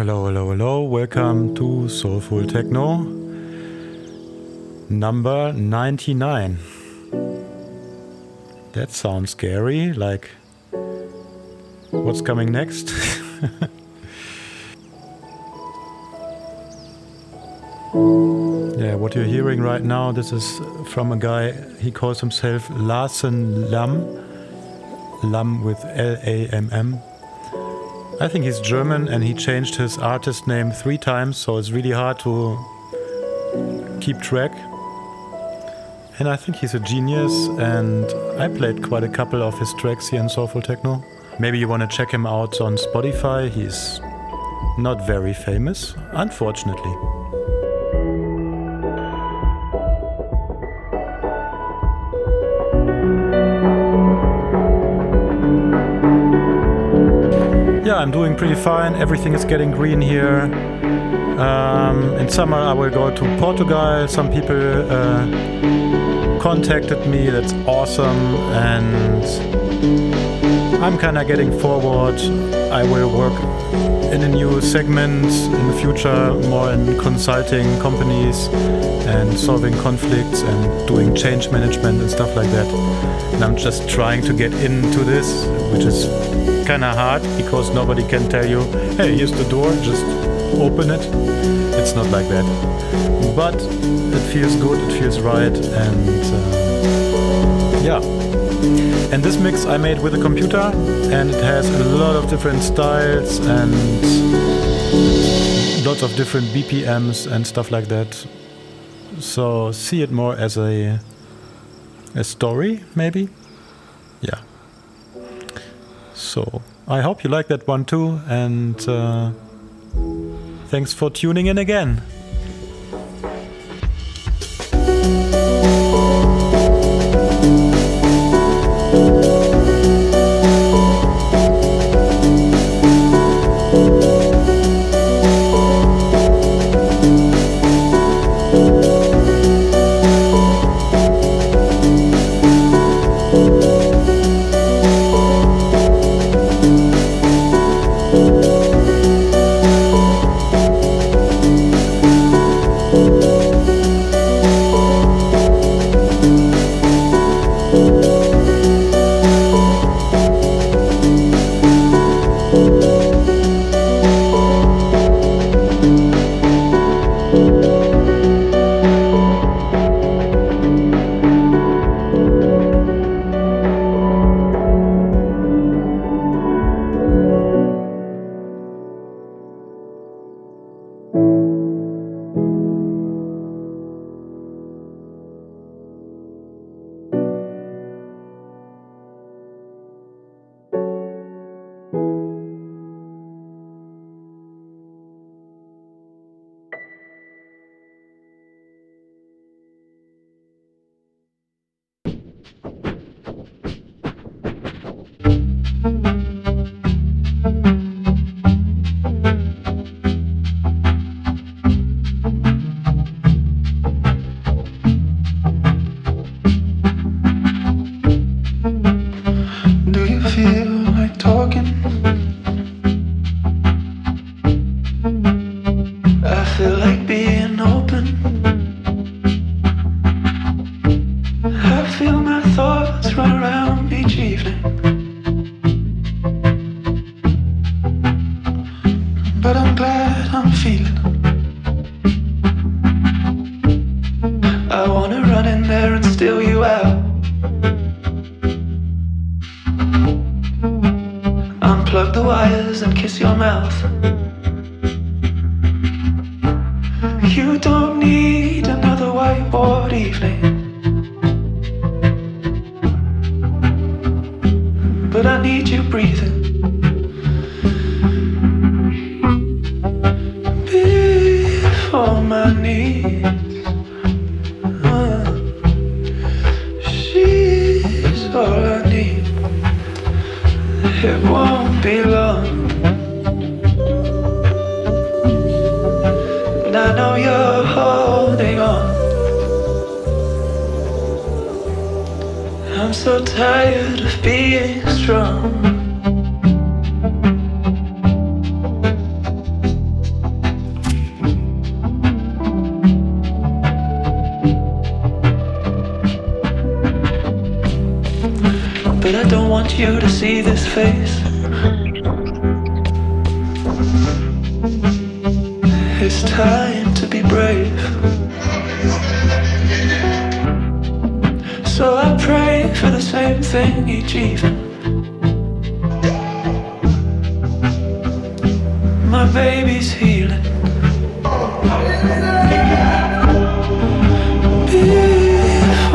Hello, hello, hello. Welcome to Soulful Techno number 99. That sounds scary. Like, what's coming next? yeah, what you're hearing right now, this is from a guy, he calls himself Larson Lamm. Lamm with L A M M. I think he's German and he changed his artist name three times, so it's really hard to keep track. And I think he's a genius, and I played quite a couple of his tracks here in Soulful Techno. Maybe you want to check him out on Spotify. He's not very famous, unfortunately. I'm doing pretty fine. Everything is getting green here. Um, in summer, I will go to Portugal. Some people uh, contacted me. That's awesome. And I'm kind of getting forward. I will work in a new segment in the future, more in consulting companies and solving conflicts and doing change management and stuff like that. And I'm just trying to get into this, which is kind of hard because nobody can tell you, hey, here's the door, just open it. It's not like that. But it feels good, it feels right, and uh, yeah. And this mix I made with a computer, and it has a lot of different styles and lots of different BPMs and stuff like that. So see it more as a a story, maybe. Yeah. So I hope you like that one too, and uh, thanks for tuning in again.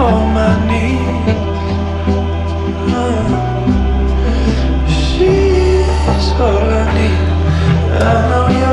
on my knees uh, She's all I need I know you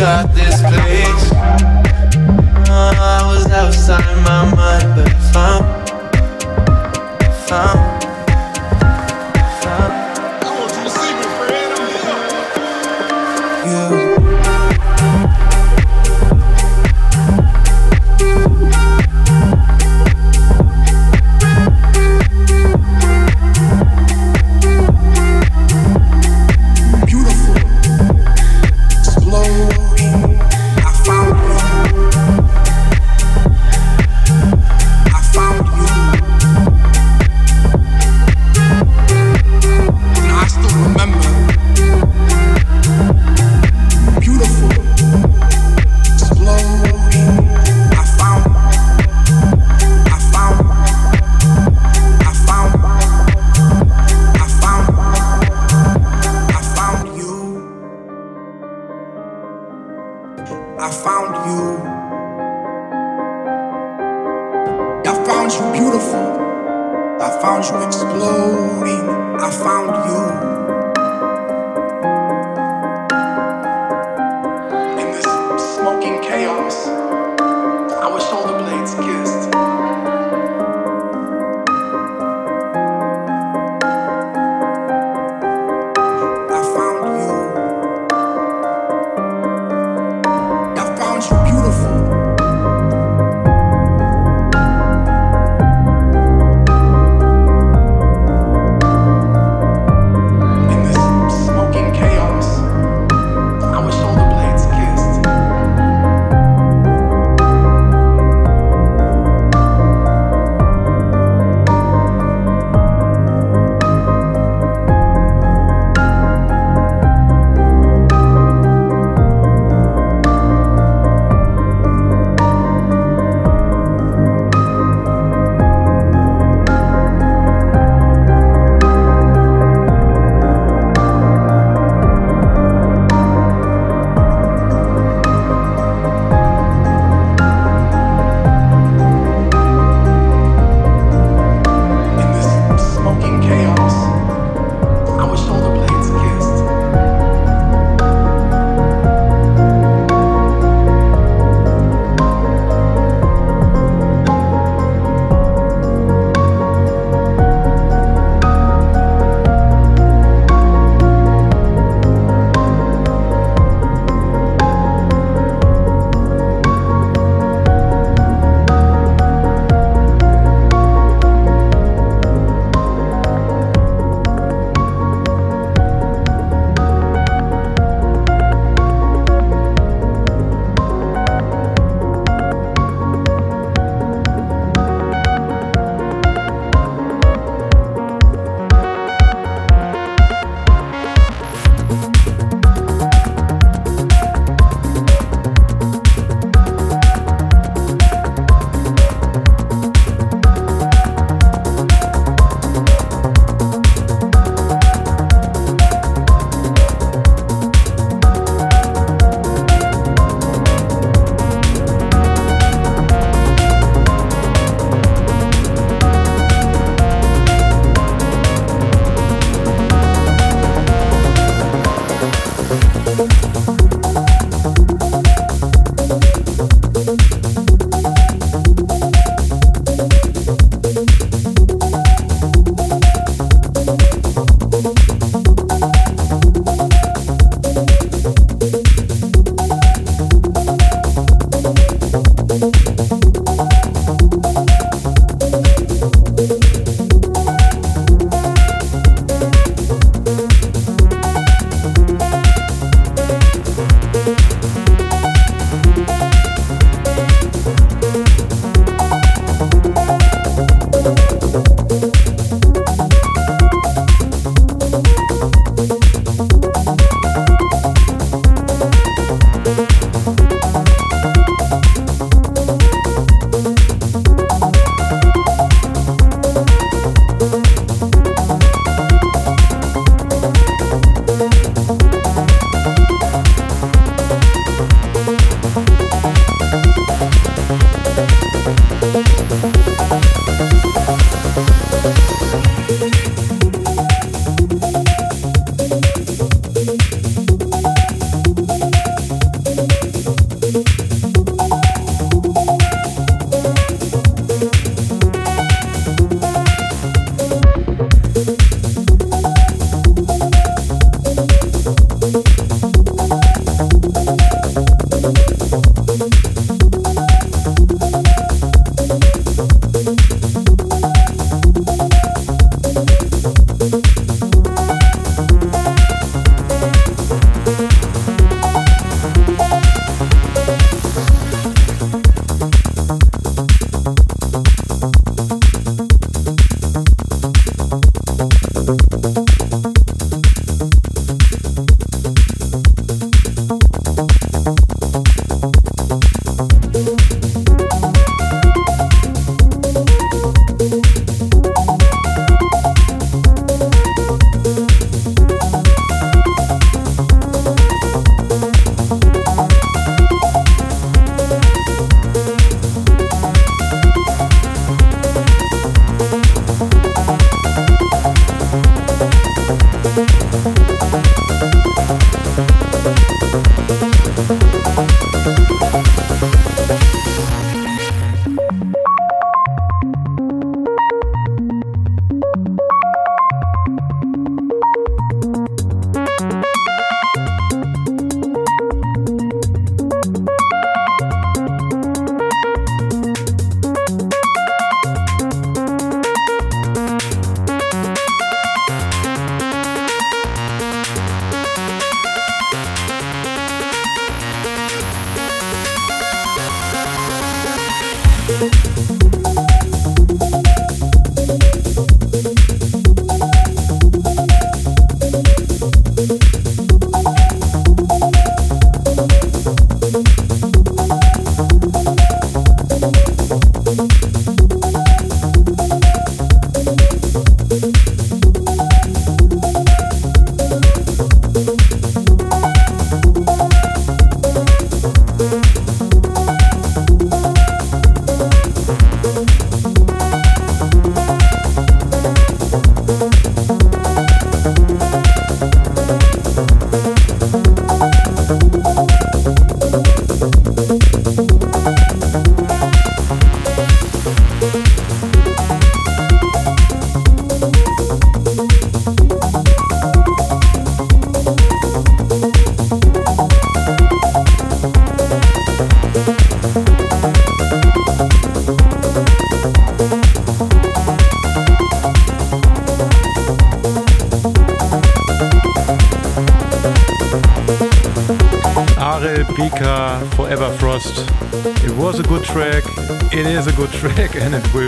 got this place. I was outside my mind, but found, found.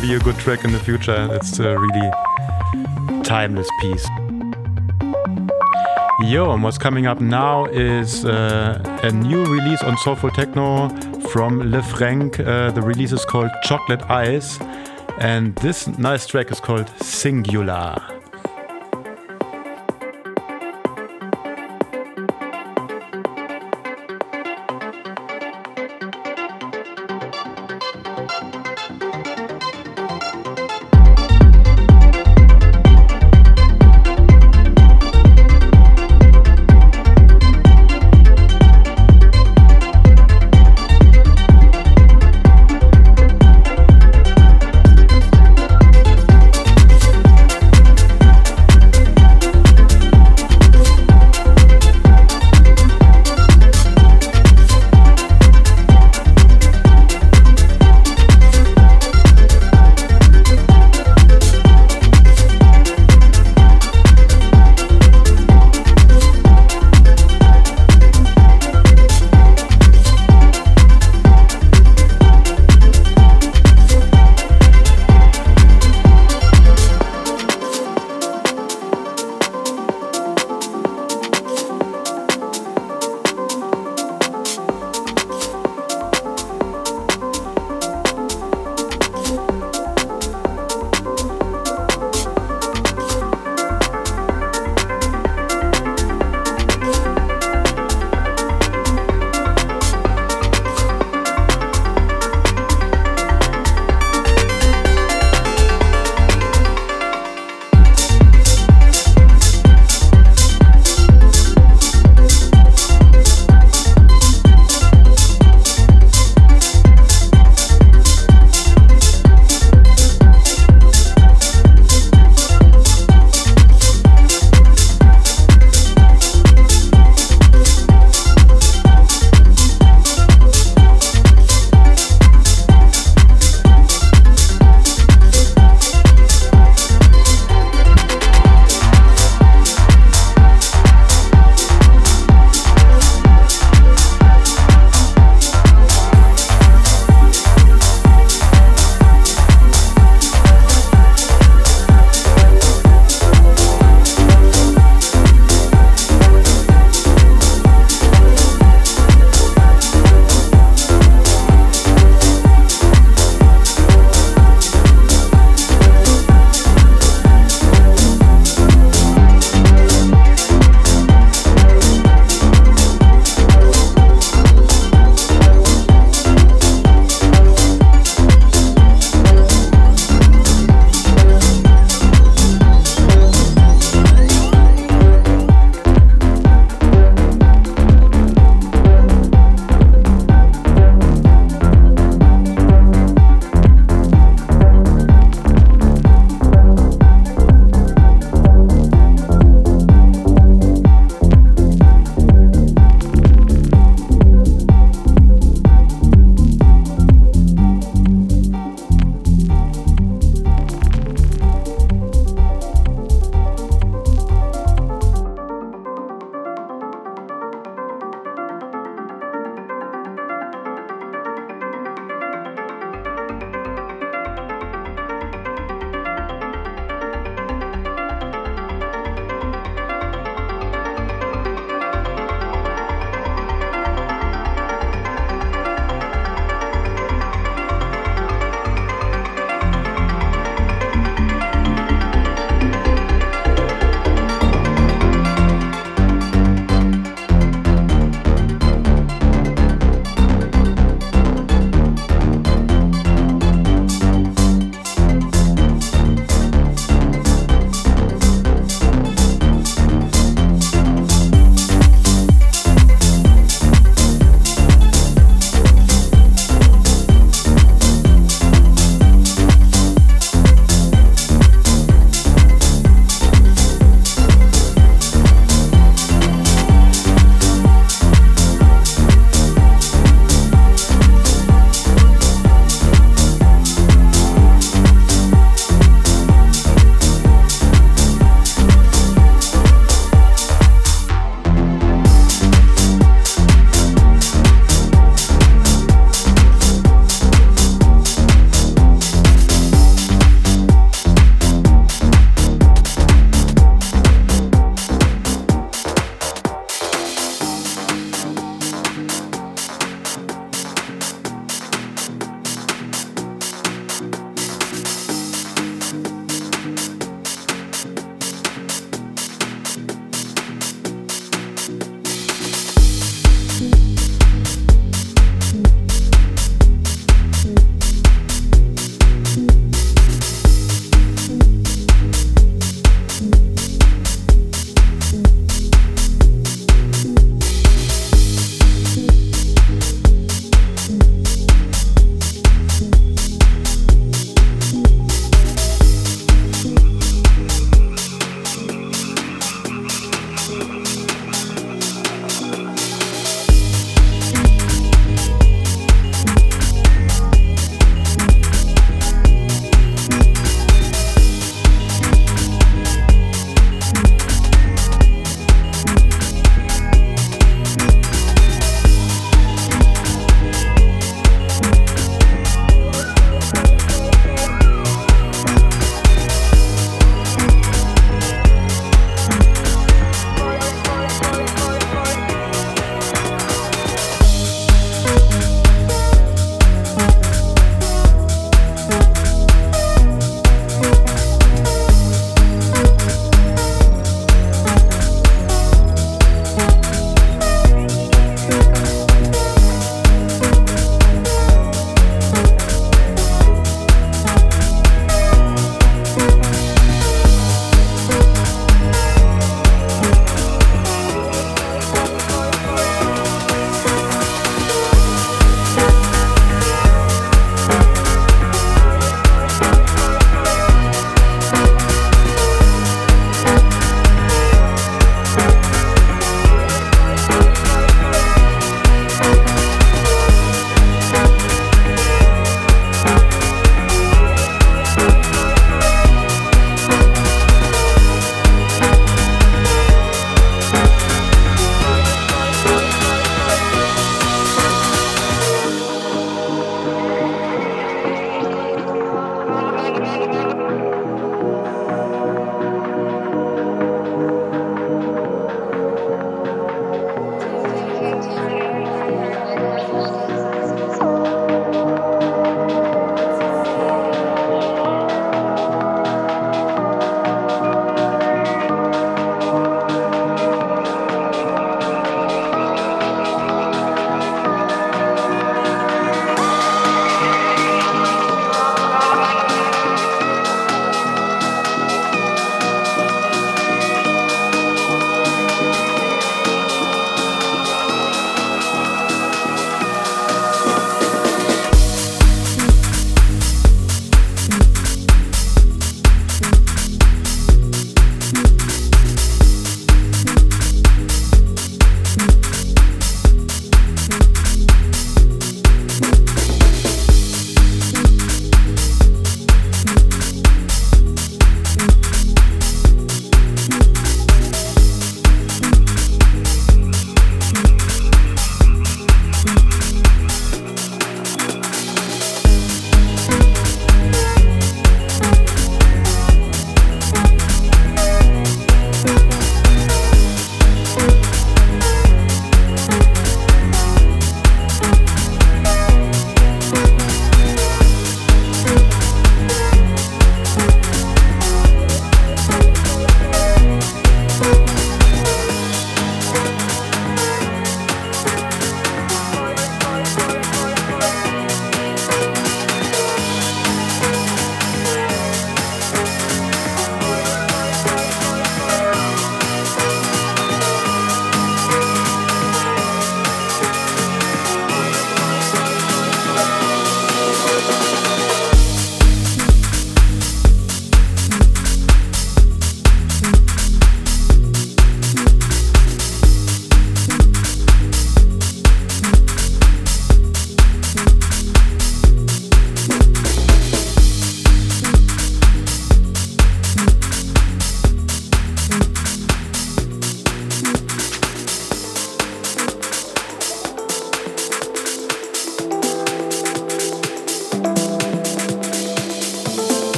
Be a good track in the future. It's a really timeless piece. Yo, and what's coming up now is uh, a new release on Soulful Techno from Lefrenk. Uh, the release is called Chocolate Ice, and this nice track is called Singular.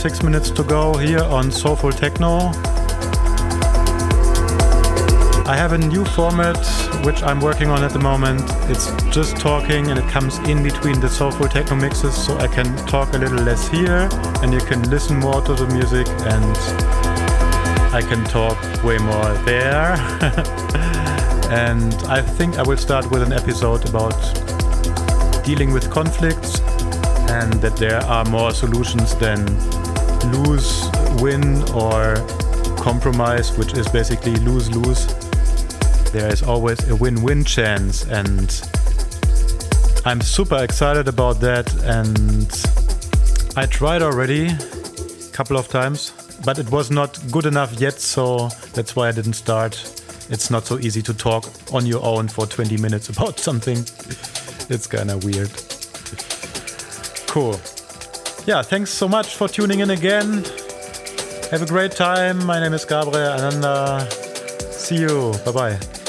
Six minutes to go here on Soulful Techno. I have a new format which I'm working on at the moment. It's just talking and it comes in between the soulful techno mixes so I can talk a little less here and you can listen more to the music and I can talk way more there. and I think I will start with an episode about dealing with conflicts and that there are more solutions than lose, win, or compromise, which is basically lose lose there is always a win win chance. And I'm super excited about that. And I tried already a couple of times, but it was not good enough yet. So that's why I didn't start. It's not so easy to talk on your own for 20 minutes about something. It's kind of weird. Cool. Yeah, thanks so much for tuning in again. Have a great time. My name is Gabriel Ananda. See you. Bye bye.